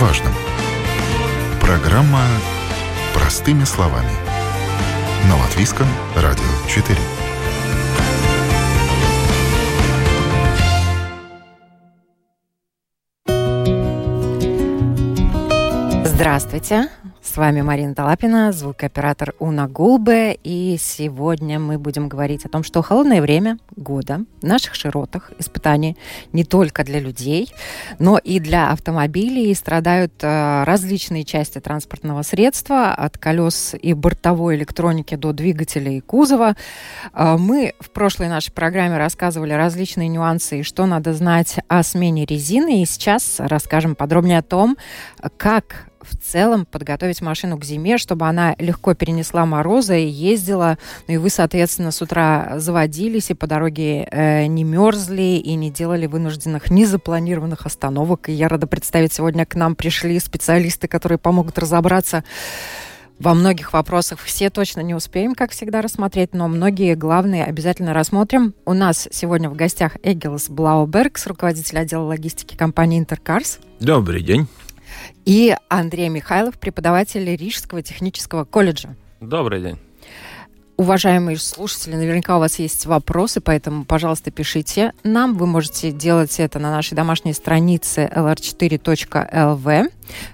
важном. Программа «Простыми словами». На Латвийском радио 4. Здравствуйте! С вами Марина Талапина, звукооператор Уна Гулбе. И сегодня мы будем говорить о том, что холодное время года в наших широтах испытаний не только для людей, но и для автомобилей. Страдают э, различные части транспортного средства, от колес и бортовой электроники до двигателей и кузова. Э, мы в прошлой нашей программе рассказывали различные нюансы и что надо знать о смене резины. И сейчас расскажем подробнее о том, как в целом подготовить машину к зиме, чтобы она легко перенесла морозы и ездила. Ну и вы, соответственно, с утра заводились и по дороге э, не мерзли и не делали вынужденных незапланированных остановок. И я рада представить, сегодня к нам пришли специалисты, которые помогут разобраться во многих вопросах. Все точно не успеем, как всегда, рассмотреть, но многие главные обязательно рассмотрим. У нас сегодня в гостях Эгилс Блаубергс, руководитель отдела логистики компании Интеркарс. Добрый день. И Андрей Михайлов, преподаватель Рижского технического колледжа. Добрый день. Уважаемые слушатели, наверняка у вас есть вопросы, поэтому, пожалуйста, пишите нам. Вы можете делать это на нашей домашней странице lr4.lv.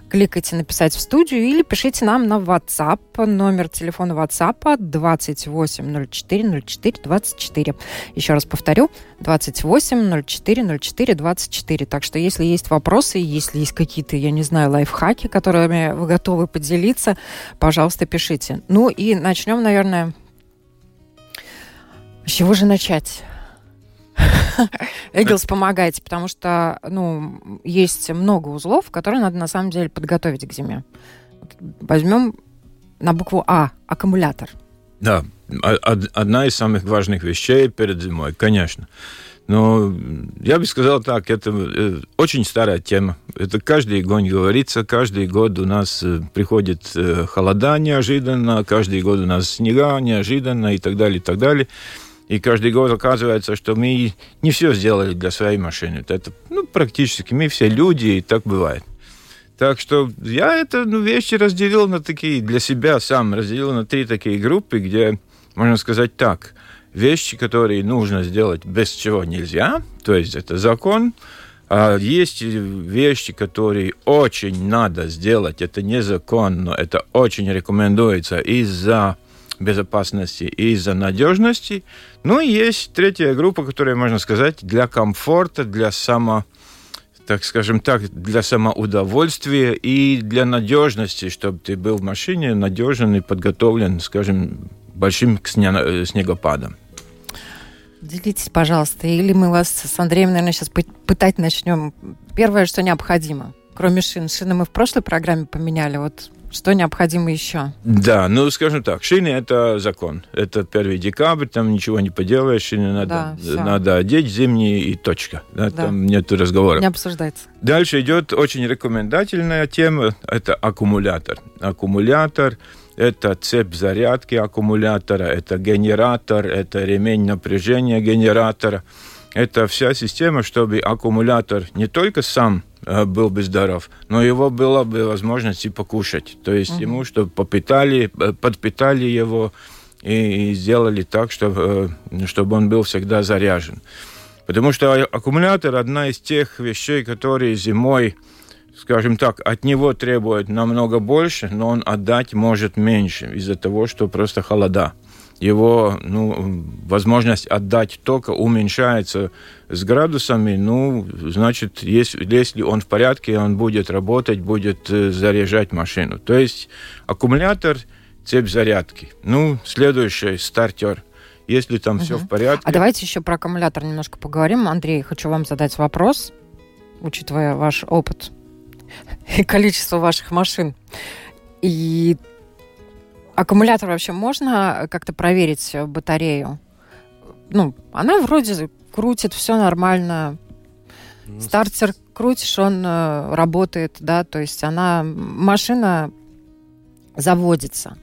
Кликайте «Написать в студию» или пишите нам на WhatsApp. Номер телефона WhatsApp 28 04 04 24. Еще раз повторю, 28 04 04 24. Так что, если есть вопросы, если есть какие-то, я не знаю, лайфхаки, которыми вы готовы поделиться, пожалуйста, пишите. Ну и начнем, наверное, с чего же начать? Эггелс, помогайте, потому что, ну, есть много узлов, которые надо на самом деле подготовить к зиме. Возьмем на букву А – аккумулятор. Да, одна из самых важных вещей перед зимой, конечно. Но я бы сказал так, это э, очень старая тема. Это каждый год говорится, каждый год у нас э, приходит э, холода неожиданно, каждый год у нас снега неожиданно и так далее, и так далее. И каждый год оказывается, что мы не все сделали для своей машины. Это ну, практически мы все люди, и так бывает. Так что я это ну, вещи разделил на такие, для себя сам разделил на три такие группы, где, можно сказать так, вещи, которые нужно сделать без чего нельзя, то есть это закон, а есть вещи, которые очень надо сделать, это не закон, но это очень рекомендуется из-за безопасности и из-за надежности. Ну и есть третья группа, которая, можно сказать, для комфорта, для само так скажем так, для самоудовольствия и для надежности, чтобы ты был в машине надежен и подготовлен, скажем, большим снегопадом. Делитесь, пожалуйста, или мы вас с Андреем, наверное, сейчас пытать начнем. Первое, что необходимо, кроме шин. Шины мы в прошлой программе поменяли. Вот что необходимо еще? Да, ну, скажем так, шины – это закон. Это 1 декабрь, там ничего не поделаешь, шины надо, да, надо одеть зимние и точка. Да, да. Там нет разговора. Не обсуждается. Дальше идет очень рекомендательная тема – это аккумулятор. Аккумулятор – это цепь зарядки аккумулятора, это генератор, это ремень напряжения генератора. Это вся система, чтобы аккумулятор не только сам Э, был бы здоров, но его было бы возможность и покушать. То есть ему, чтобы попитали, э, подпитали его и, и сделали так, чтобы, э, чтобы он был всегда заряжен. Потому что аккумулятор одна из тех вещей, которые зимой, скажем так, от него требуют намного больше, но он отдать может меньше из-за того, что просто холода его ну, возможность отдать тока уменьшается с градусами, ну, значит, если, если он в порядке, он будет работать, будет э, заряжать машину. То есть аккумулятор, цепь зарядки. Ну, следующий стартер. Если там угу. все в порядке. А давайте еще про аккумулятор немножко поговорим. Андрей, хочу вам задать вопрос, учитывая ваш опыт и количество ваших машин. И Аккумулятор вообще можно как-то проверить э, батарею? Ну, она вроде крутит, все нормально. Ну, Стартер крутишь, он э, работает, да, то есть она, машина заводится.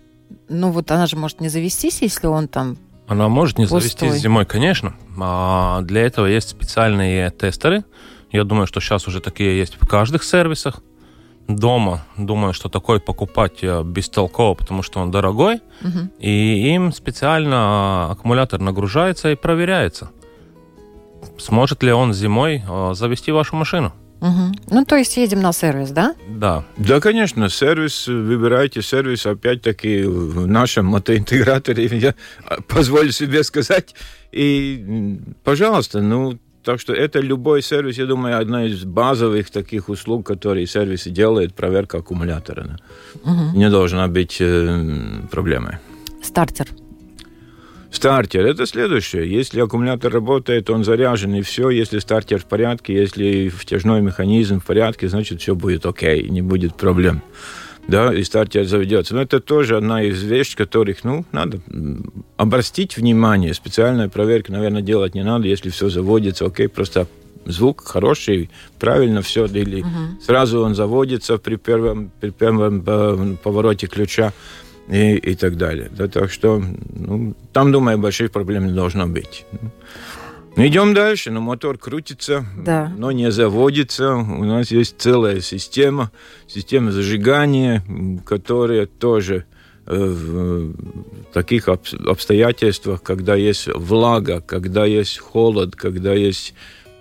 Ну вот она же может не завестись, если он там Она может не пустой. завестись зимой, конечно. А для этого есть специальные тестеры. Я думаю, что сейчас уже такие есть в каждых сервисах. Дома, думаю, что такой покупать бестолково, потому что он дорогой, угу. и им специально аккумулятор нагружается и проверяется, сможет ли он зимой завести вашу машину. Угу. Ну, то есть едем на сервис, да? Да. Да, конечно, сервис, выбирайте сервис, опять-таки, в нашем мотоинтеграторе, я позволю себе сказать, и, пожалуйста, ну, так что это любой сервис, я думаю, одна из базовых таких услуг, которые сервисы делают, проверка аккумулятора. Да. Угу. Не должна быть э, проблемой. Стартер. Стартер – это следующее. Если аккумулятор работает, он заряжен, и все. Если стартер в порядке, если втяжной механизм в порядке, значит, все будет окей, не будет проблем. Да, и стартер заведется. Но это тоже одна из вещей, которых, ну, надо обрастить внимание. Специальная проверка, наверное, делать не надо, если все заводится, окей, просто звук хороший, правильно все, или угу. сразу он заводится при первом, при первом э, повороте ключа и, и так далее. Да, так что ну, там, думаю, больших проблем не должно быть. Ну, идем дальше, но мотор крутится, да. но не заводится. У нас есть целая система, система зажигания, которая тоже э, в таких обстоятельствах, когда есть влага, когда есть холод, когда есть...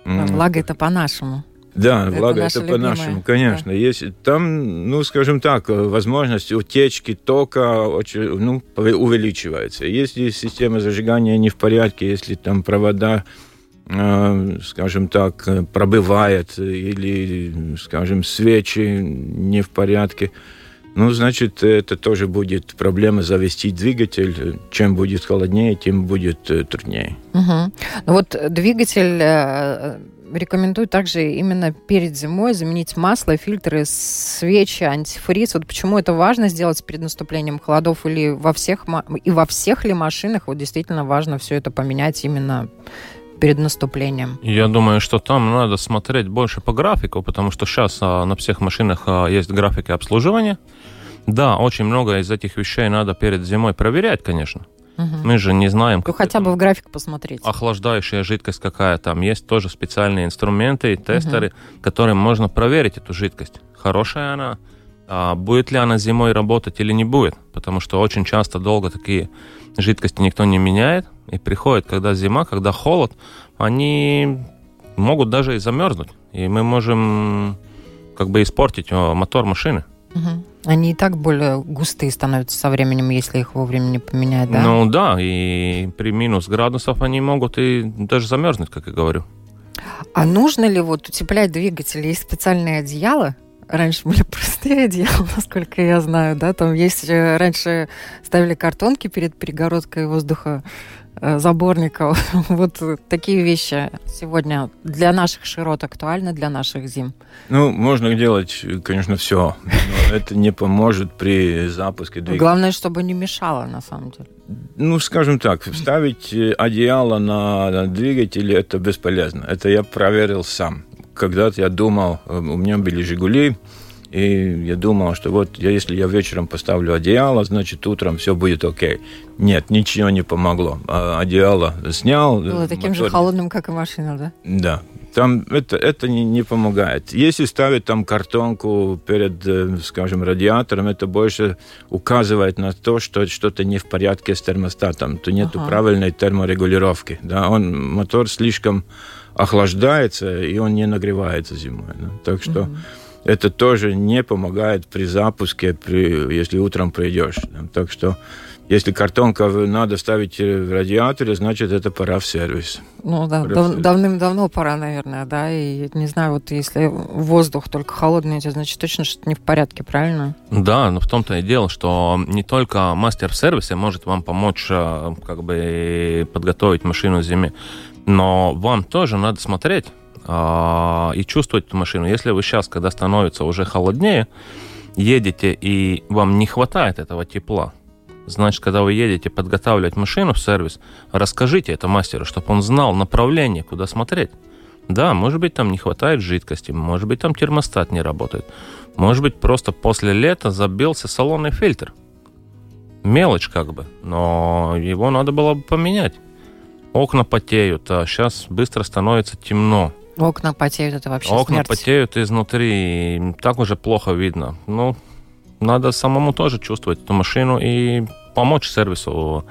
Влага это по-нашему. Да, это влага это по-нашему, конечно. Да. Есть там, ну, скажем так, возможность утечки тока очень, ну, увеличивается. Если система зажигания не в порядке, если там провода, э, скажем так, пробывает или, скажем, свечи не в порядке, ну, значит, это тоже будет проблема завести двигатель. Чем будет холоднее, тем будет э, труднее. Угу. Ну вот двигатель э, рекомендую также именно перед зимой заменить масло, фильтры, свечи, антифриз. Вот почему это важно сделать перед наступлением холодов или во всех и во всех ли машинах вот действительно важно все это поменять именно перед наступлением? Я думаю, что там надо смотреть больше по графику, потому что сейчас а, на всех машинах а, есть графики обслуживания. Да, очень много из этих вещей надо перед зимой проверять, конечно. Угу. Мы же не знаем... Ну, хотя бы в график посмотреть. Охлаждающая жидкость какая там. Есть тоже специальные инструменты и тестеры, угу. которым можно проверить эту жидкость. Хорошая она, а будет ли она зимой работать или не будет. Потому что очень часто долго такие жидкости никто не меняет. И приходит, когда зима, когда холод, они могут даже и замерзнуть. И мы можем как бы испортить мотор машины. Угу. Они и так более густые становятся со временем, если их вовремя не поменять, да? Ну да, и при минус градусов они могут и даже замерзнуть, как я говорю. А нужно ли вот утеплять двигатель? Есть специальные одеяла? Раньше были простые одеяла, насколько я знаю, да, там есть, э, раньше ставили картонки перед перегородкой воздуха Э, заборников. вот такие вещи сегодня для наших широт актуальны, для наших зим. Ну, можно делать, конечно, все, но это не поможет при запуске двигателя. Главное, чтобы не мешало, на самом деле. Ну, скажем так, ставить одеяло на двигатель – это бесполезно. Это я проверил сам. Когда-то я думал, э, у меня были «Жигули», и я думал, что вот если я вечером поставлю одеяло, значит, утром все будет окей. Нет, ничего не помогло. А одеяло снял. Было таким мотор... же холодным, как и машина, да? Да. Там это, это не, не помогает. Если ставить там картонку перед, э, скажем, радиатором, это больше указывает на то, что что-то не в порядке с термостатом, то нет ага. правильной терморегулировки. Да? Он, мотор слишком охлаждается, и он не нагревается зимой. Да? Так что... Угу это тоже не помогает при запуске, при, если утром придешь. Так что если картонка надо ставить в радиаторе, значит, это пора в сервис. Ну да, дав- давным-давно пора, наверное, да, и не знаю, вот если воздух только холодный, это значит точно что-то не в порядке, правильно? Да, но в том-то и дело, что не только мастер в сервисе может вам помочь э, как бы подготовить машину к зиме, но вам тоже надо смотреть, и чувствовать эту машину. Если вы сейчас, когда становится уже холоднее, едете и вам не хватает этого тепла, значит, когда вы едете подготавливать машину в сервис, расскажите это мастеру, чтобы он знал направление, куда смотреть. Да, может быть, там не хватает жидкости, может быть, там термостат не работает, может быть, просто после лета забился салонный фильтр. Мелочь как бы, но его надо было бы поменять. Окна потеют, а сейчас быстро становится темно Окна потеют, это вообще Окна смерть. потеют изнутри, и так уже плохо видно. Ну, надо самому тоже чувствовать эту машину и помочь сервису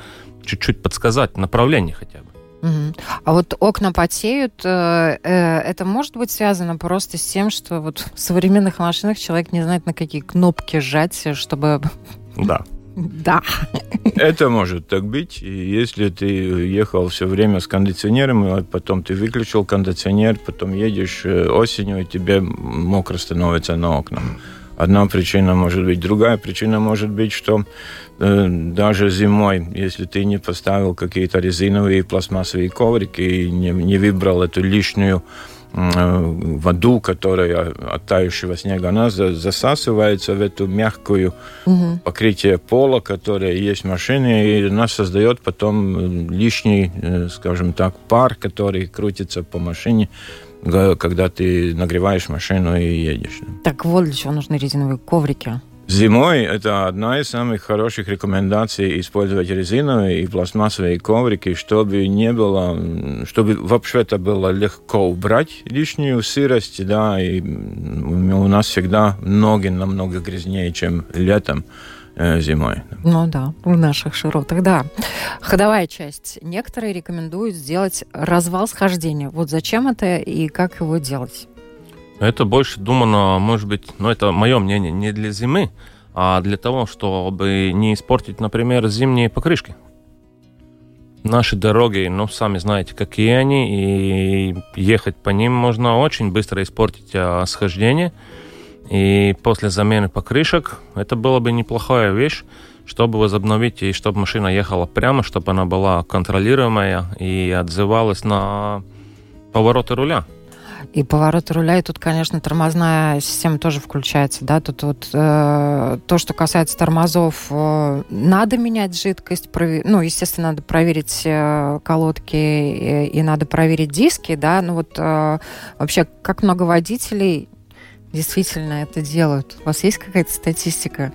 чуть-чуть подсказать направление хотя бы. Мгм. А вот окна потеют, э, э, это может быть связано просто с тем, что вот в современных машинах человек не знает, на какие кнопки жать, чтобы... Да. Да. Это может так быть. И если ты ехал все время с кондиционером, а потом ты выключил кондиционер, потом едешь э, осенью, и тебе мокро становится на окнах. Одна причина может быть. Другая причина может быть, что э, даже зимой, если ты не поставил какие-то резиновые пластмассовые коврики и не, не выбрал эту лишнюю воду, которая от тающего снега, она за- засасывается в эту мягкую Мгм. покрытие пола, которое есть в машине, и она создает потом э, лишний, э, скажем так, пар, который крутится по машине, когда ты нагреваешь машину и едешь. Так вот для чего нужны резиновые коврики. Зимой это одна из самых хороших рекомендаций использовать резиновые и пластмассовые коврики, чтобы не было, чтобы вообще это было легко убрать лишнюю сырость, да, и у нас всегда ноги намного грязнее, чем летом, э, зимой. Ну да, в наших широтах, да. Ходовая часть. Некоторые рекомендуют сделать развал схождения. Вот зачем это и как его делать? Это больше думано, может быть, ну это мое мнение, не для зимы, а для того, чтобы не испортить, например, зимние покрышки. Наши дороги, ну, сами знаете, какие они, и ехать по ним можно очень быстро испортить а, схождение. И после замены покрышек это было бы неплохая вещь, чтобы возобновить и чтобы машина ехала прямо, чтобы она была контролируемая и отзывалась на повороты руля. И повороты руля, и тут, конечно, тормозная система тоже включается, да, тут вот э, то, что касается тормозов, э, надо менять жидкость, прове- ну, естественно, надо проверить э, колодки и, и надо проверить диски, да, ну вот э, вообще, как много водителей действительно это делают? У вас есть какая-то статистика?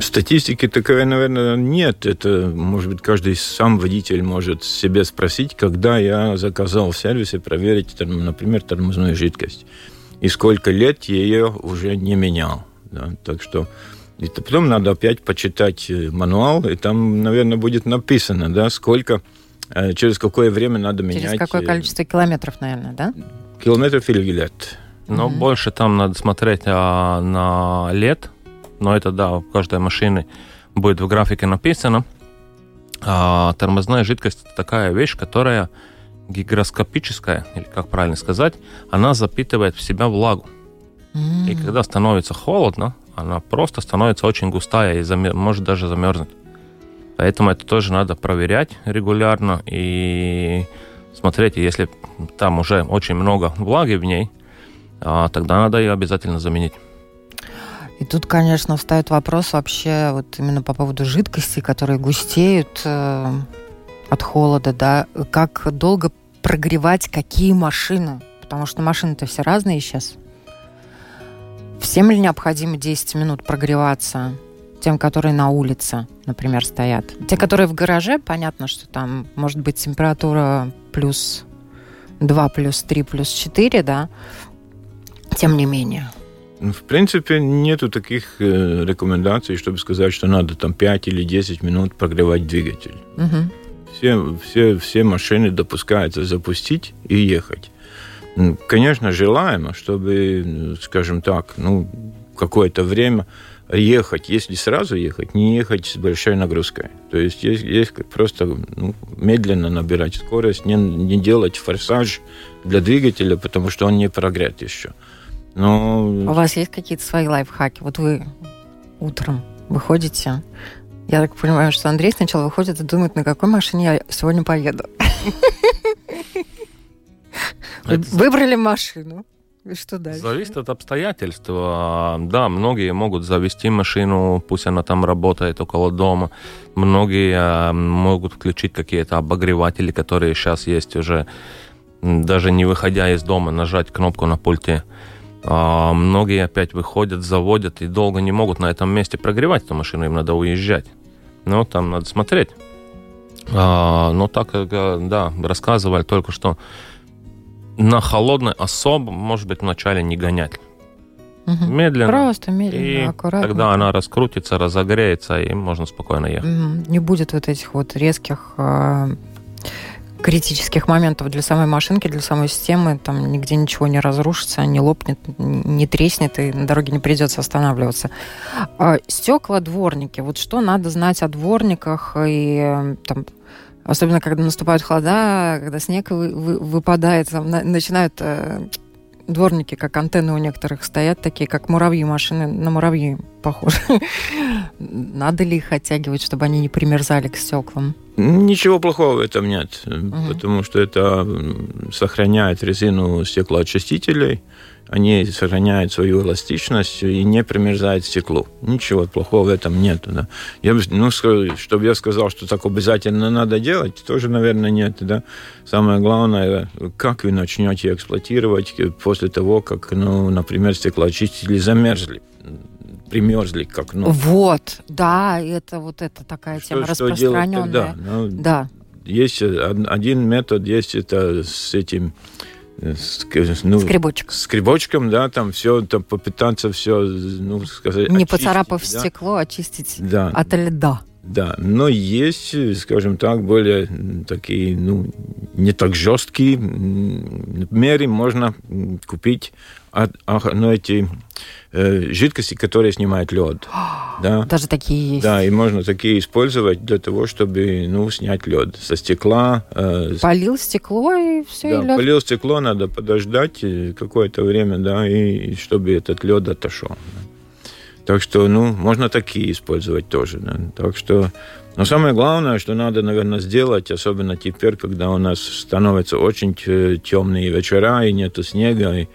Статистики такой, наверное, нет. Это, может быть, каждый сам водитель может себе спросить, когда я заказал в сервисе проверить, там, например, тормозную жидкость. И сколько лет я ее уже не менял. Да? Так что и то потом надо опять почитать э, мануал, и там, наверное, будет написано, да, сколько, э, через какое время надо менять. Через какое э, количество километров, наверное, да? Километров или лет. Но Мгм. больше там надо смотреть а, на лет. Но это, да, у каждой машины будет в графике написано. А, тормозная жидкость – это такая вещь, которая гигроскопическая, или как правильно сказать, она запитывает в себя влагу. М. И когда становится холодно, она просто становится очень густая и замер- может даже замерзнуть. Поэтому это тоже надо проверять регулярно и смотреть, если там уже очень много влаги в ней, а, тогда надо ее обязательно заменить. И тут, конечно, встает вопрос вообще вот именно по поводу жидкостей, которые густеют э, от холода, да, как долго прогревать какие машины, потому что машины-то все разные сейчас. Всем ли необходимо 10 минут прогреваться? Тем, которые на улице, например, стоят. Те, которые в гараже, понятно, что там может быть температура плюс 2, плюс 3, плюс 4, да. Тем не менее. Ну, В принципе, нету таких э, рекомендаций, чтобы сказать, что надо там 5 или 10 минут прогревать двигатель. Мгм. Все, все, все машины допускается запустить и ехать. Конечно, желаемо, чтобы, скажем так, ну, какое-то время ехать, если сразу ехать, не ехать с большой нагрузкой. То есть есть, есть просто ну, медленно набирать скорость, не, не делать форсаж для двигателя, потому что он не прогрет еще. Но У вас есть какие-то свои лайфхаки? Вот вы утром выходите. Я так понимаю, что Андрей сначала выходит и думает, на какой машине я сегодня поеду. Выбрали машину. И что дальше? Зависит от обстоятельств. А, Да, многие могут завести машину, пусть она там работает около дома. Многие а, могут включить какие-то обогреватели, которые сейчас есть уже, даже не выходя из дома, нажать кнопку на пульте. А, Многие опять выходят, заводят и долго не могут на этом месте прогревать эту машину, им надо уезжать. Ну, там надо смотреть. А, Но так как, э, да, рассказывали только что, На холодной особо, может быть, вначале не гонять. Мгм. Медленно. Просто медленно, И аккуратно. тогда она раскрутится, разогреется, и можно спокойно ехать. Не будет вот этих вот резких а, критических моментов для самой машинки, для самой системы. Там нигде ничего не разрушится, не лопнет, не треснет, и на дороге не придется останавливаться. А, Стекла дворники. Вот что надо знать о дворниках и там Особенно, когда наступают холода, когда снег вы- вы- выпадает, там на- начинают э, дворники, как антенны у некоторых стоят, такие, как муравьи, машины на муравьи похожи. Надо ли их оттягивать, чтобы они не примерзали к стеклам? Ничего плохого в этом нет, потому что это сохраняет резину стеклоочистителей, они сохраняют свою эластичность и не примерзает стеклу. Ничего плохого в этом нет. Да. Я бы, ну, чтобы я сказал, что так обязательно надо делать, тоже, наверное, нет. Да. Самое главное, как вы начнете эксплуатировать после того, как, ну, например, стеклоочистители замерзли, примерзли, как, ну, Вот, да, это вот это такая тема что, что делать распространенная. тогда? Ну, Да. есть од- один метод, есть это с этим э, ну, Скребочек. скребочком, да, там все, там попытаться все, ну, сказать, Не очистить, поцарапав да. стекло, очистить Да, от льда. да, но есть, э, скажем так, более такие, ну, не так жесткие меры можно купить, от, ах, ну, эти э, жидкости, которые снимают лед, да. Даже такие есть. Да, и можно такие использовать для того, чтобы ну, снять лед со стекла. э, Полил стекло и все, да, и лед. полил стекло, надо подождать э, какое-то время, да, и, и чтобы этот лед отошел. Так что, ну, можно такие использовать тоже. да. Так что, но самое главное, что надо, наверное, сделать, особенно теперь, когда у нас становятся очень т- темные вечера и нету снега, и, э,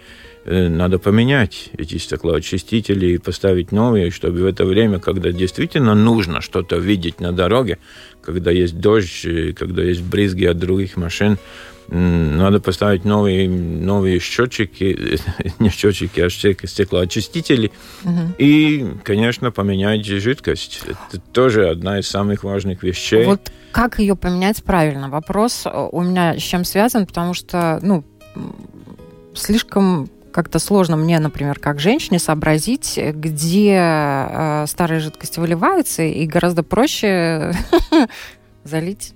надо поменять эти стеклоочистители и поставить новые, чтобы в это время, когда действительно нужно что-то видеть на дороге, когда есть дождь, э, когда есть брызги от других машин, надо поставить новые, новые счетчики, не счетчики, а стек- стеклоочистители, Мгм. и, конечно, поменять жидкость. Это тоже одна из самых важных вещей. Вот как ее поменять правильно? Вопрос э, у меня с чем связан, потому что, ну, слишком как-то сложно мне, например, как женщине сообразить, где э, старая жидкость выливается, и гораздо проще залить.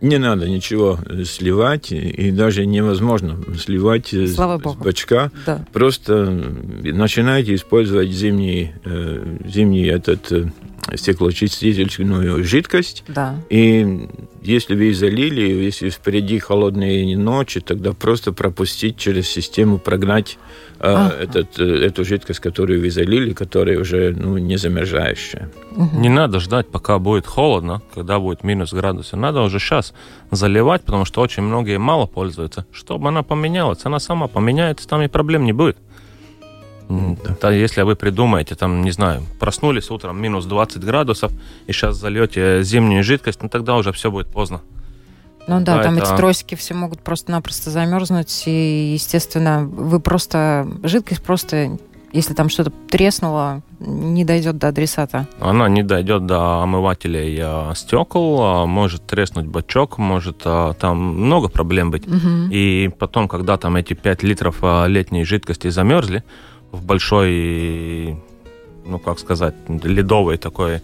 Не надо ничего э, сливать, и- даже невозможно сливать э, Слава с богу. бачка. Да. Просто э, начинайте использовать зимний, э, зимний этот э, стеклоочистительную жидкость. Да. И если вы залили, если впереди холодные ночи, тогда просто пропустить через систему, прогнать э, Ага. этот, э, эту жидкость, которую вы залили, которая уже ну, не замерзающая. Не надо ждать, пока будет холодно, когда будет минус градусов. Надо уже сейчас заливать, потому что очень многие мало пользуются. Чтобы она поменялась, она сама поменяется, там и проблем не будет. Да. да, если вы придумаете, там, не знаю, проснулись утром минус 20 градусов, и сейчас зальете зимнюю жидкость, ну тогда уже все будет поздно. Ну да, Да, там это- эти тросики все могут просто-напросто замерзнуть, и, естественно, вы просто... Жидкость просто, если там что-то треснуло, не дойдет до адресата. Она не дойдет до омывателей а, стекол, а, может треснуть бачок, может а, там много проблем быть. Мгм. И потом, когда там эти 5 литров а, летней жидкости замерзли в большой, ну как сказать, ледовой такой,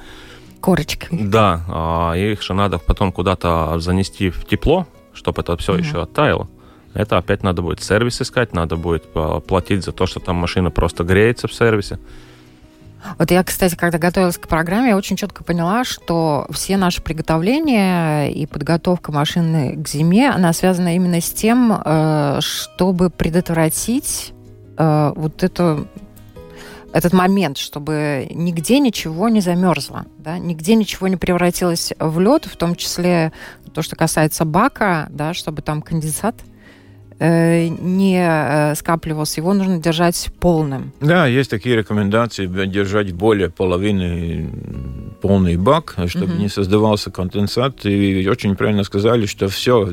Корочкой. да, а, их же надо потом куда-то занести в тепло, чтобы это все Мгм. еще оттаяло. Это опять надо будет сервис искать, надо будет платить за то, что там машина просто греется в сервисе. Вот я, кстати, когда готовилась к программе, я очень четко поняла, что все наши приготовления и подготовка машины к зиме, она связана именно с тем, э, чтобы предотвратить э, вот эту этот момент, чтобы нигде ничего не замерзло, да, нигде ничего не превратилось в лед, в том числе то, что касается бака, да, чтобы там конденсат э, не э, скапливался, его нужно держать полным. Да, есть такие рекомендации держать более половины полный бак, чтобы mm-hmm. не создавался конденсат. И очень правильно сказали, что все,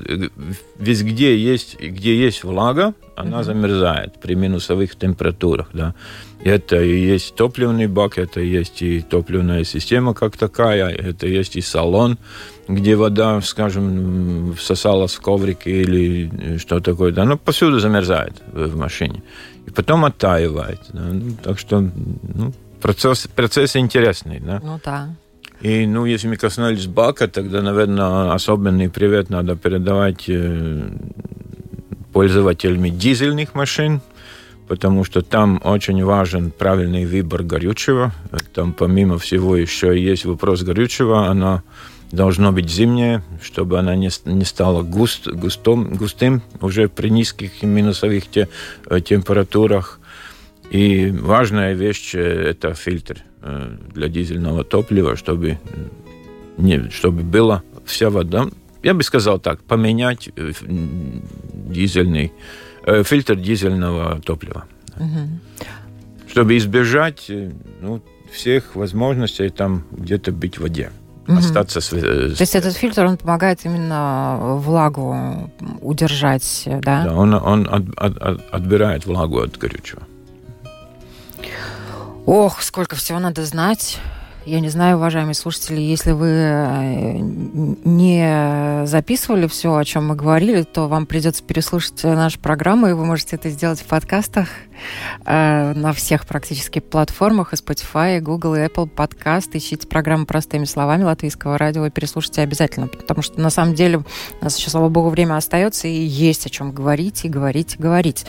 везде есть, где есть влага, она замерзает при минусовых температурах. Да. Это и есть топливный бак, это есть и топливная система как такая, это есть и салон, где вода, скажем, всосалась в коврик или что такое. Да, она повсюду замерзает в машине. И потом оттаивает. Да. Ну, так что ну, процесс, процесс интересный. Да. Ну да. И, ну, если мы коснулись бака, тогда, наверное, особенный привет надо передавать э, пользователями дизельных машин, потому что там очень важен правильный выбор горючего. Там, помимо всего, еще есть вопрос горючего. Оно должно быть зимнее, чтобы она не, не стала густ, густом, густым уже при низких минусовых те, э, температурах. И важная вещь – это фильтр э, для дизельного топлива, чтобы, не, чтобы была вся вода. Я бы сказал так, поменять э, дизельный, фильтр дизельного топлива. Угу. Чтобы избежать ну, всех возможностей там где-то быть в воде угу. остаться с... То есть этот фильтр, он помогает именно влагу удержать, да? Да, он, он от, от, от, отбирает влагу от горючего. Ох, сколько всего надо знать. Я не знаю, уважаемые слушатели, если вы э, не записывали все, о чем мы говорили, то вам придется переслушать нашу программу, и вы можете это сделать в подкастах э, на всех практически платформах, и Spotify, и Google, и Apple подкаст. Ищите программу простыми словами латвийского радио и переслушайте обязательно, потому что на самом деле у нас еще, слава богу, время остается, и есть о чем говорить, и говорить, и говорить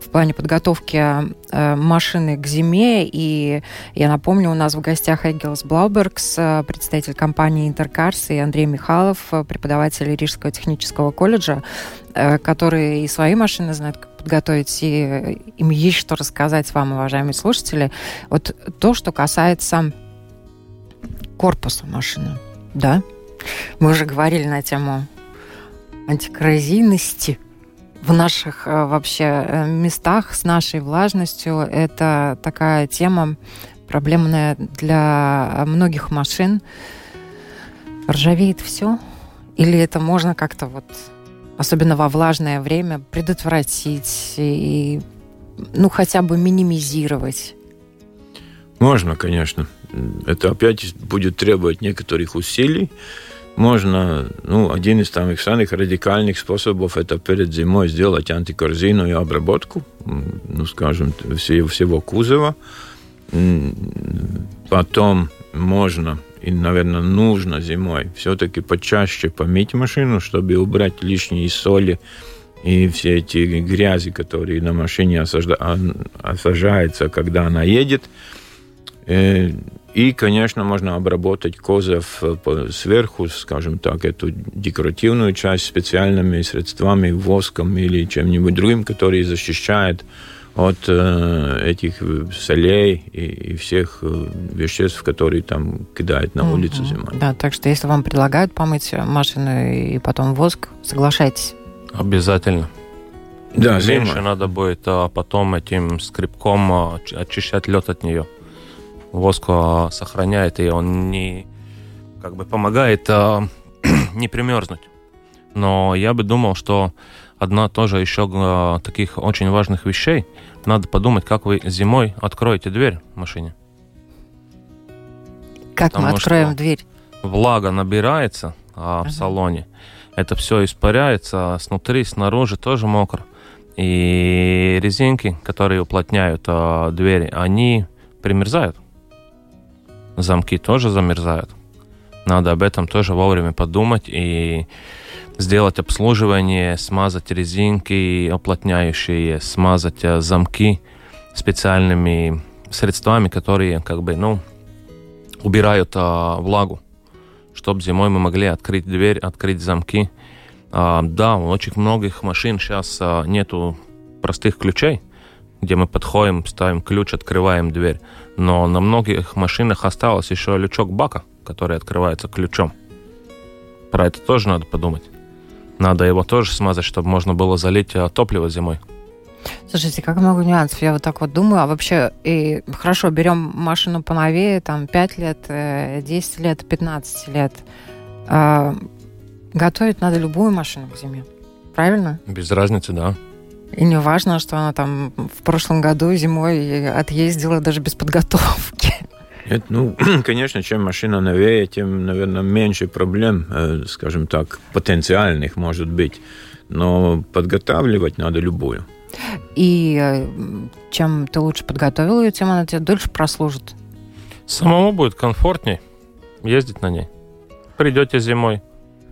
в плане подготовки э, машины к зиме. И я напомню, у нас в гостях Эггелс Блаубергс, э, представитель компании Интеркарс, и Андрей Михайлов, э, преподаватель Рижского технического колледжа, которые и свои машины знают, как подготовить, и им есть что рассказать вам, уважаемые слушатели. Вот то, что касается корпуса машины, да, мы уже говорили на тему антикоррозийности – в наших э, вообще э, местах с нашей влажностью. Это такая тема проблемная для многих машин. Ржавеет все? Или это можно как-то вот, особенно во влажное время, предотвратить и, ну, хотя бы минимизировать? Можно, конечно. Это опять будет требовать некоторых усилий можно, ну, один из самых самых радикальных способов это перед зимой сделать антикорзийную обработку, ну, скажем, всего, всего кузова. Потом можно и, наверное, нужно зимой все-таки почаще помыть машину, чтобы убрать лишние соли и все эти грязи, которые на машине осажаются, когда она едет. Э, и, конечно, можно обработать козов э, сверху, скажем так, эту декоративную часть специальными средствами, воском или чем-нибудь другим, который защищает от э, этих солей и, и всех э, веществ, которые там кидают на улицу mm-hmm. зимой. Да, так что если вам предлагают помыть машину и потом воск, соглашайтесь. Обязательно. Да, Меньше зима. надо будет а потом этим скребком а, очищать лед от нее воск сохраняет, и он не как бы помогает э, не примерзнуть. Но я бы думал, что одна тоже еще э, таких очень важных вещей, надо подумать, как вы зимой откроете дверь в машине. Как Потому мы откроем дверь? Влага набирается а, ага. в салоне, это все испаряется, снутри, снаружи тоже мокро. И резинки, которые уплотняют а, двери, они примерзают замки тоже замерзают. Надо об этом тоже вовремя подумать и сделать обслуживание, смазать резинки уплотняющие, смазать э, замки специальными средствами, которые как бы, ну, убирают а, влагу, чтобы зимой мы могли открыть дверь, открыть замки. А, да, у очень многих машин сейчас а, нету простых ключей, где мы подходим, ставим ключ, открываем дверь. Но на многих машинах осталось еще лючок бака, который открывается ключом. Про это тоже надо подумать. Надо его тоже смазать, чтобы можно было залить э, топливо зимой. Слушайте, как много нюансов. Я вот так вот думаю. А вообще, и хорошо, берем машину поновее, там 5 лет, 10 э, лет, 15 лет. А, готовить надо любую машину к зиме. Правильно? Без разницы, да. И не важно, что она там в прошлом году зимой отъездила даже без подготовки. Это, ну, конечно, чем машина новее, тем, наверное, меньше проблем, э, скажем так, потенциальных может быть. Но подготавливать надо любую. И э, чем ты лучше подготовил ее, тем она тебе дольше прослужит. Самому будет комфортней ездить на ней. Придете зимой,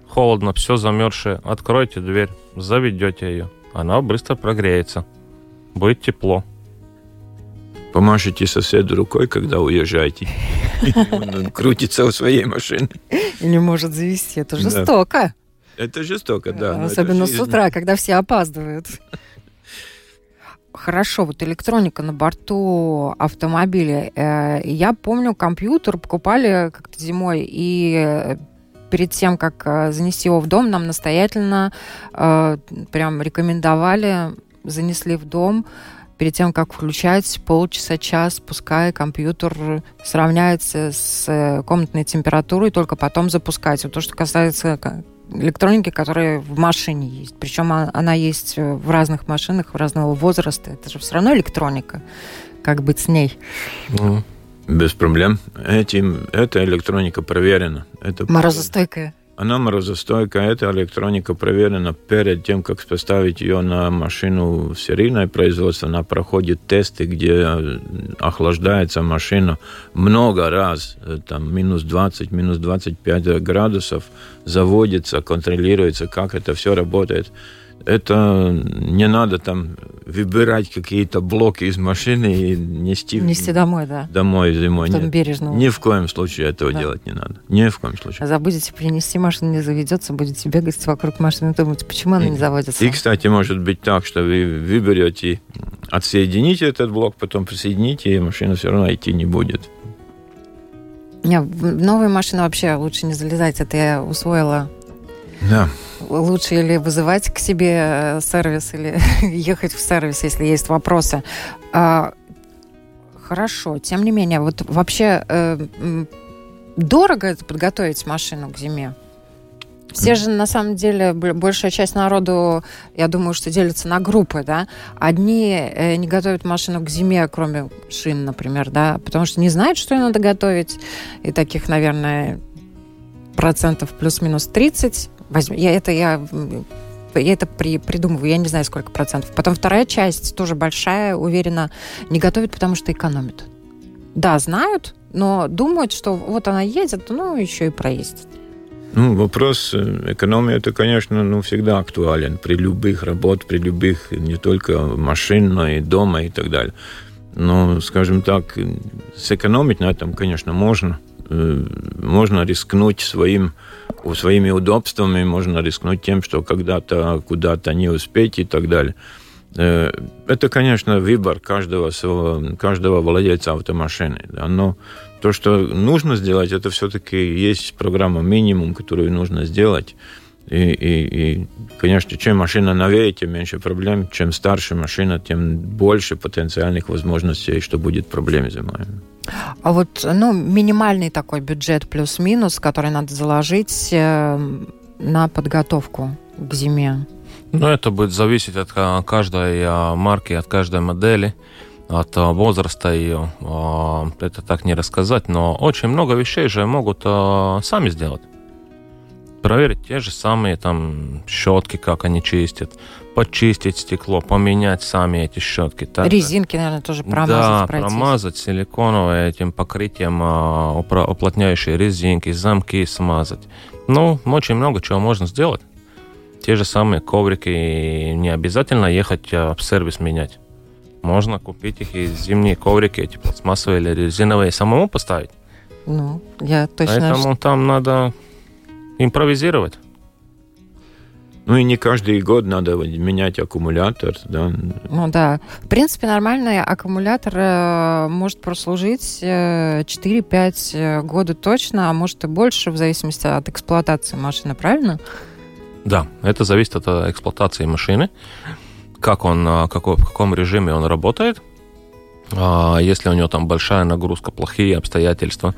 холодно, все замерзшее, откройте дверь, заведете ее. Она быстро прогреется. Будет тепло. Помашите соседу рукой, когда уезжаете. Он крутится у своей машины. И не может завести. Это жестоко. Это жестоко, да. Особенно с утра, когда все опаздывают. Хорошо, вот электроника на борту автомобиля. Э, я помню, компьютер покупали как-то зимой, и перед тем, как э, занести его в дом, нам настоятельно э, прям рекомендовали, занесли в дом, перед тем, как включать, полчаса-час, пускай компьютер сравняется с комнатной температурой, только потом запускать. Вот то, что касается электроники, которая в машине есть. Причем она есть в разных машинах, в разного возраста. Это же все равно электроника. Как быть с ней? Mm. Без проблем. Этим, эта электроника проверена. Это Морозостойкая. Она морозостойкая. Эта электроника проверена перед тем, как поставить ее на машину в серийное производство. Она проходит тесты, где охлаждается машина много раз. Там минус 20, минус 25 градусов. Заводится, контролируется, как это все работает это не надо там выбирать какие-то блоки из машины и нести, нести домой, да. Домой зимой. Нет. бережно. Ни в коем случае этого да. делать не надо. Ни в коем случае. А забудете принести, машину не заведется, будете бегать вокруг машины думать, почему она и, не заводится. И, кстати, может быть так, что вы выберете, отсоедините этот блок, потом присоедините, и машина все равно идти не будет. Не, в новые машины вообще лучше не залезать, это я усвоила. Да лучше или вызывать к себе э, сервис, или ехать в сервис, если есть вопросы. А, хорошо, тем не менее, вот вообще э, дорого это подготовить машину к зиме? Все же, на самом деле, большая часть народу, я думаю, что делится на группы, да. Одни э, не готовят машину к зиме, кроме шин, например, да, потому что не знают, что надо готовить. И таких, наверное, процентов плюс-минус 30 Возьми, я это я я это при, придумываю, я не знаю, сколько процентов. Потом вторая часть, тоже большая, уверена, не готовит, потому что экономит. Да, знают, но думают, что вот она едет, ну, еще и проездит. Ну, вопрос э, экономии, это, конечно, ну, всегда актуален при любых работ, при любых, не только машин, но и дома и так далее. Но, скажем так, сэкономить на этом, конечно, можно. Э, можно рискнуть своим своими удобствами можно рискнуть тем, что когда-то куда-то не успеть и так далее. Э, это, конечно, выбор каждого, каждого владельца автомашины. Да, но то, что нужно сделать, это все-таки есть программа минимум, которую нужно сделать. И, и, и, конечно, чем машина новее, тем меньше проблем. Чем старше машина, тем больше потенциальных возможностей, что будет проблем зимой. А вот ну, минимальный такой бюджет плюс-минус, который надо заложить э, на подготовку к зиме? Ну, это будет зависеть от э, каждой э, марки, от каждой модели, от возраста ее. Это так не рассказать, но очень много вещей же могут сами сделать проверить те же самые там щетки, как они чистят, почистить стекло, поменять сами эти щетки. Так Резинки, наверное, тоже промазать. Да, пройтись. промазать силиконовым этим покрытием а, уплотняющие резинки, замки смазать. Ну, очень много чего можно сделать. Те же самые коврики, не обязательно ехать а, в сервис менять. Можно купить их и зимние коврики, эти пластмассовые или резиновые, самому поставить. Ну, я точно... Поэтому там надо импровизировать. Ну и не каждый год надо менять аккумулятор, да. Ну да. В принципе, нормальный аккумулятор э, может прослужить э, 4-5 э, года точно, а может и больше, в зависимости от эксплуатации машины, правильно? Да, это зависит от э, эксплуатации машины. как он, какой, в каком режиме он работает. Если у него там большая нагрузка, плохие обстоятельства,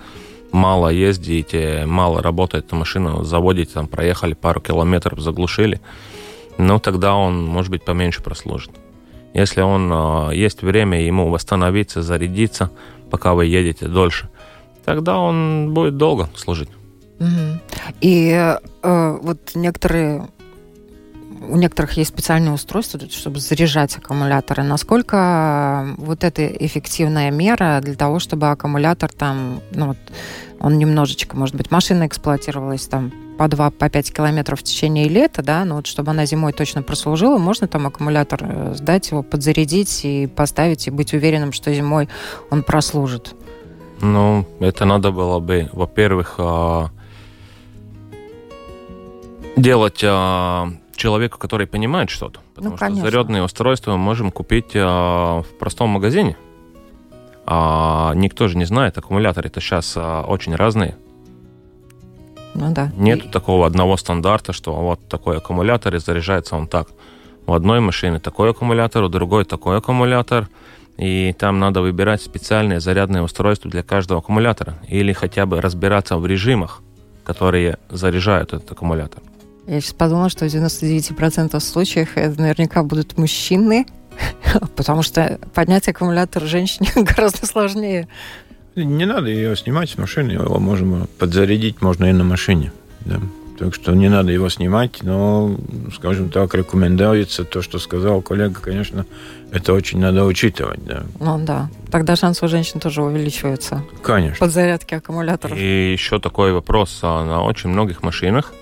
мало ездите, мало работает эта машина, заводите, там проехали пару километров, заглушили, ну тогда он, может быть, поменьше прослужит. Если он есть время ему восстановиться, зарядиться, пока вы едете дольше, тогда он будет долго служить. Угу. И э, вот некоторые у некоторых есть специальные устройства, чтобы заряжать аккумуляторы. Насколько вот это эффективная мера для того, чтобы аккумулятор там, ну вот, он немножечко, может быть, машина эксплуатировалась там по 2, по 5 километров в течение лета, да, но вот чтобы она зимой точно прослужила, можно там аккумулятор э, сдать его, подзарядить и поставить, и быть уверенным, что зимой он прослужит. Ну, это надо было бы, во-первых, а, делать а, человеку, который понимает что-то. Потому ну, что зарядные устройства мы можем купить в простом магазине. А никто же не знает, аккумуляторы это сейчас очень разные. Ну да. Нет и... такого одного стандарта, что вот такой аккумулятор и заряжается он так. У одной машины такой аккумулятор, у другой такой аккумулятор. И там надо выбирать специальные зарядные устройства для каждого аккумулятора. Или хотя бы разбираться в режимах, которые заряжают этот аккумулятор. Я сейчас подумала, что в 99% случаев это наверняка будут мужчины, потому что поднять аккумулятор женщине гораздо сложнее. Не надо ее снимать с машины, его можно подзарядить, можно и на машине. Да. Так что не надо его снимать, но, скажем так, рекомендуется то, что сказал коллега, конечно, это очень надо учитывать. Да. Ну да, тогда шанс у женщин тоже увеличивается. Конечно. Подзарядки аккумуляторов. И еще такой вопрос. А на очень многих машинах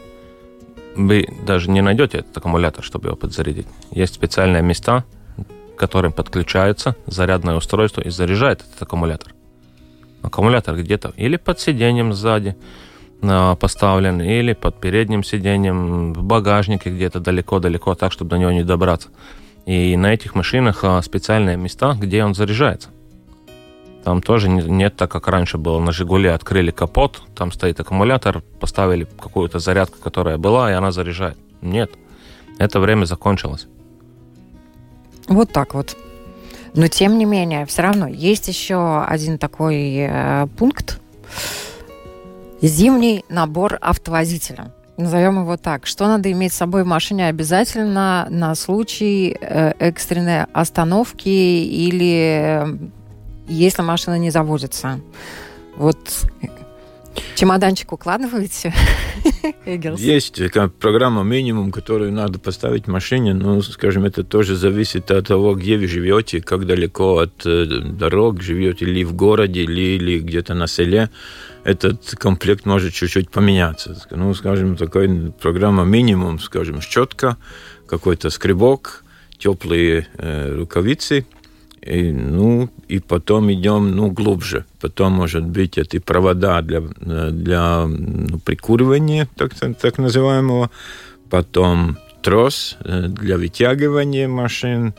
вы даже не найдете этот аккумулятор, чтобы его подзарядить. Есть специальные места, к которым подключается зарядное устройство и заряжает этот аккумулятор аккумулятор где-то или под сиденьем сзади а, поставлен, или под передним сиденьем, в багажнике где-то далеко-далеко, так, чтобы до него не добраться. И на этих машинах а, специальные места, где он заряжается. Там тоже нет, так как раньше было на «Жигуле», открыли капот, там стоит аккумулятор, поставили какую-то зарядку, которая была, и она заряжает. Нет, это время закончилось. Вот так вот. Но тем не менее, все равно есть еще один такой э, пункт. Зимний набор автовозителя. Назовем его так. Что надо иметь с собой в машине обязательно на случай э, экстренной остановки или э, если машина не заводится. Вот Чемоданчик укладываете? Есть программа минимум, которую надо поставить в машине. Ну, скажем, это тоже зависит от того, где вы живете, как далеко от э, дорог живете, или в городе, или, или где-то на селе. Этот комплект может чуть-чуть поменяться. Ну, скажем, такая программа минимум, скажем, щетка, какой-то скребок, теплые э, рукавицы – и, ну, и потом идем ну, глубже. Потом, может быть, это провода для, для ну, прикуривания, так, так называемого. Потом трос э, для вытягивания машин.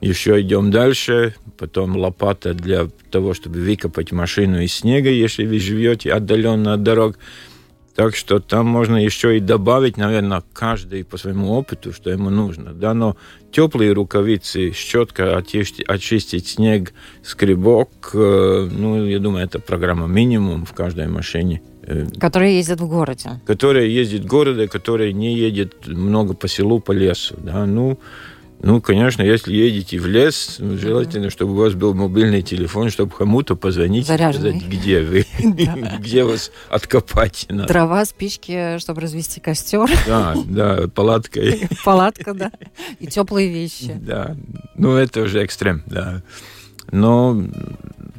Еще идем дальше. Потом лопата для того, чтобы выкопать машину из снега, если вы живете отдаленно от дорог. Так что там можно еще и добавить, наверное, каждый по своему опыту, что ему нужно. Да, но теплые рукавицы, щетка, очистить, очистить снег, скребок, э, ну, я думаю, это программа минимум в каждой машине. Э, которая ездит в городе. Которая ездит в городе, которая не едет много по селу, по лесу. Да, ну, ну, конечно, если едете в лес, желательно, чтобы у вас был мобильный телефон, чтобы кому-то позвонить Заряженный. сказать, где вы, где вас откопать. Дрова, спички, чтобы развести костер. Да, да, палатка. Палатка, да. И теплые вещи. Да, ну это уже экстрем, да. Но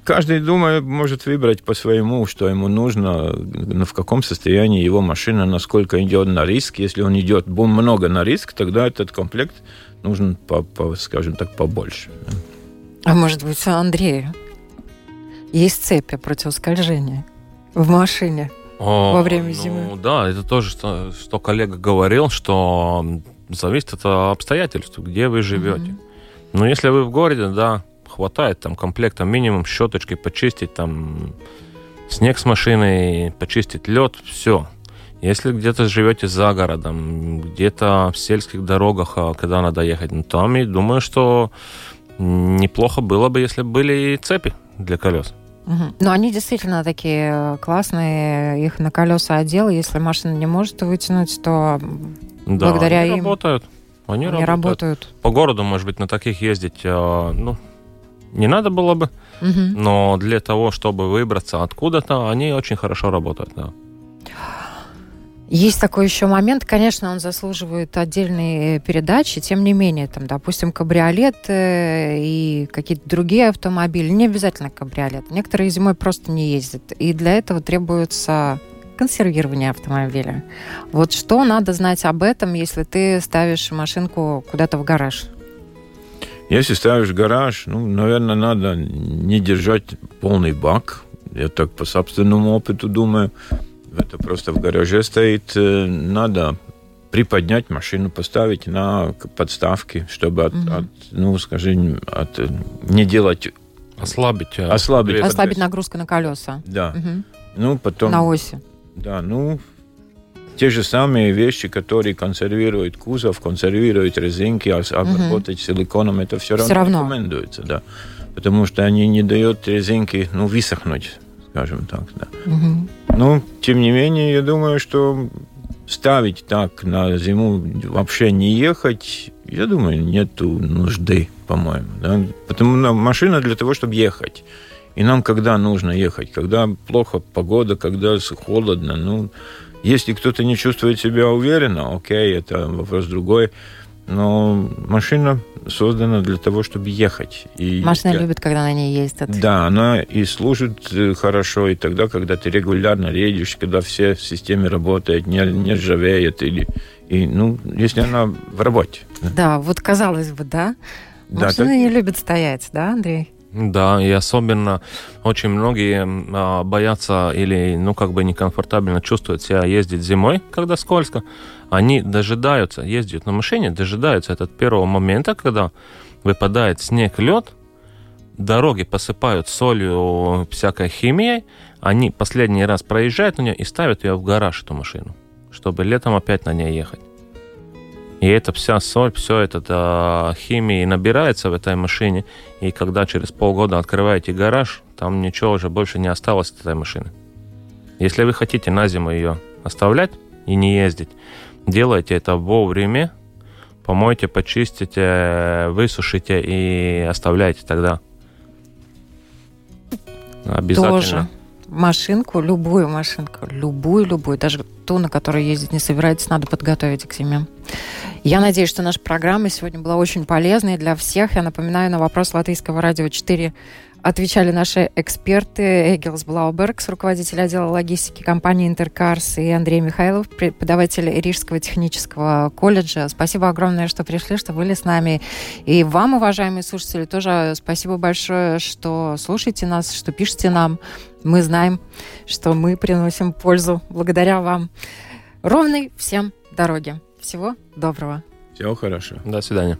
каждый, думаю, может выбрать по своему, что ему нужно, в каком состоянии его машина, насколько идет на риск. Если он идет много на риск, тогда этот комплект нужен, по, по, скажем так, побольше. А может быть, у Андрея есть цепи противоскольжения в машине О, во время зимы? Ну, да, это тоже, что, что коллега говорил, что зависит от обстоятельств, где вы живете. Mm-hmm. Ну, если вы в городе, да, хватает там комплекта минимум щеточки почистить, там снег с машиной, почистить лед, все. Если где-то живете за городом, где-то в сельских дорогах, а, когда надо ехать, ну, там, и думаю, что неплохо было бы, если были цепи для колес. Угу. Но они действительно такие э, классные, их на колеса одел. Если машина не может вытянуть, то да, благодаря они им... работают. Они, они работают. работают. По городу, может быть, на таких ездить, э, ну, не надо было бы, угу. но для того, чтобы выбраться откуда-то, они очень хорошо работают, да. Есть такой еще момент, конечно, он заслуживает отдельной передачи, тем не менее, там, допустим, кабриолет и какие-то другие автомобили, не обязательно кабриолет, некоторые зимой просто не ездят, и для этого требуется консервирование автомобиля. Вот что надо знать об этом, если ты ставишь машинку куда-то в гараж? Если ставишь гараж, ну, наверное, надо не держать полный бак. Я так по собственному опыту думаю это просто в гараже стоит, э, надо приподнять машину, поставить на подставки, чтобы от, угу. от ну, скажем, от, не делать... Ослабить. Э, ослабить, ослабить нагрузку на колеса. Да. Угу. Ну, потом... На оси. Да, ну, те же самые вещи, которые консервируют кузов, консервируют резинки, а обработать угу. силиконом, это все, все равно, равно рекомендуется, да. Потому что они не дают резинке, ну, высохнуть скажем так. Да. Угу. Ну, тем не менее, я думаю, что ставить так на зиму вообще не ехать, я думаю, нету нужды, по-моему. Да? Потому что машина для того, чтобы ехать. И нам когда нужно ехать? Когда плохо погода, когда холодно. Ну, если кто-то не чувствует себя уверенно, окей, это вопрос другой. Но машина создана для того, чтобы ехать. И Машина я... любит, когда на ней ездят. Да, она и служит э, хорошо, и тогда, когда ты регулярно едешь, когда все в системе работают, не, не ржавеет, или, и, ну, если она в работе. Да, вот казалось бы, да? Машины да, так... не любят стоять, да, Андрей? Да, и особенно очень многие а, боятся или, ну, как бы некомфортабельно чувствуют себя ездить зимой, когда скользко. Они дожидаются, ездят на машине, дожидаются этот первого момента, когда выпадает снег, лед, дороги посыпают солью, всякой химией, они последний раз проезжают на нее и ставят ее в гараж, эту машину, чтобы летом опять на ней ехать. И эта вся соль, все это да, химии набирается в этой машине. И когда через полгода открываете гараж, там ничего уже больше не осталось от этой машины. Если вы хотите на зиму ее оставлять и не ездить, делайте это вовремя, помойте, почистите, высушите и оставляйте тогда. Обязательно. Тоже машинку, любую машинку, любую-любую, даже ту, на которой ездить не собираетесь, надо подготовить к зиме. Я надеюсь, что наша программа сегодня была очень полезной для всех. Я напоминаю, на вопрос Латвийского радио 4 отвечали наши эксперты Эгилс Блаубергс, руководитель отдела логистики компании Интеркарс, и Андрей Михайлов, преподаватель Рижского технического колледжа. Спасибо огромное, что пришли, что были с нами. И вам, уважаемые слушатели, тоже спасибо большое, что слушаете нас, что пишете нам. Мы знаем, что мы приносим пользу благодаря вам. Ровной всем дороги. Всего доброго. Всего хорошего. До свидания.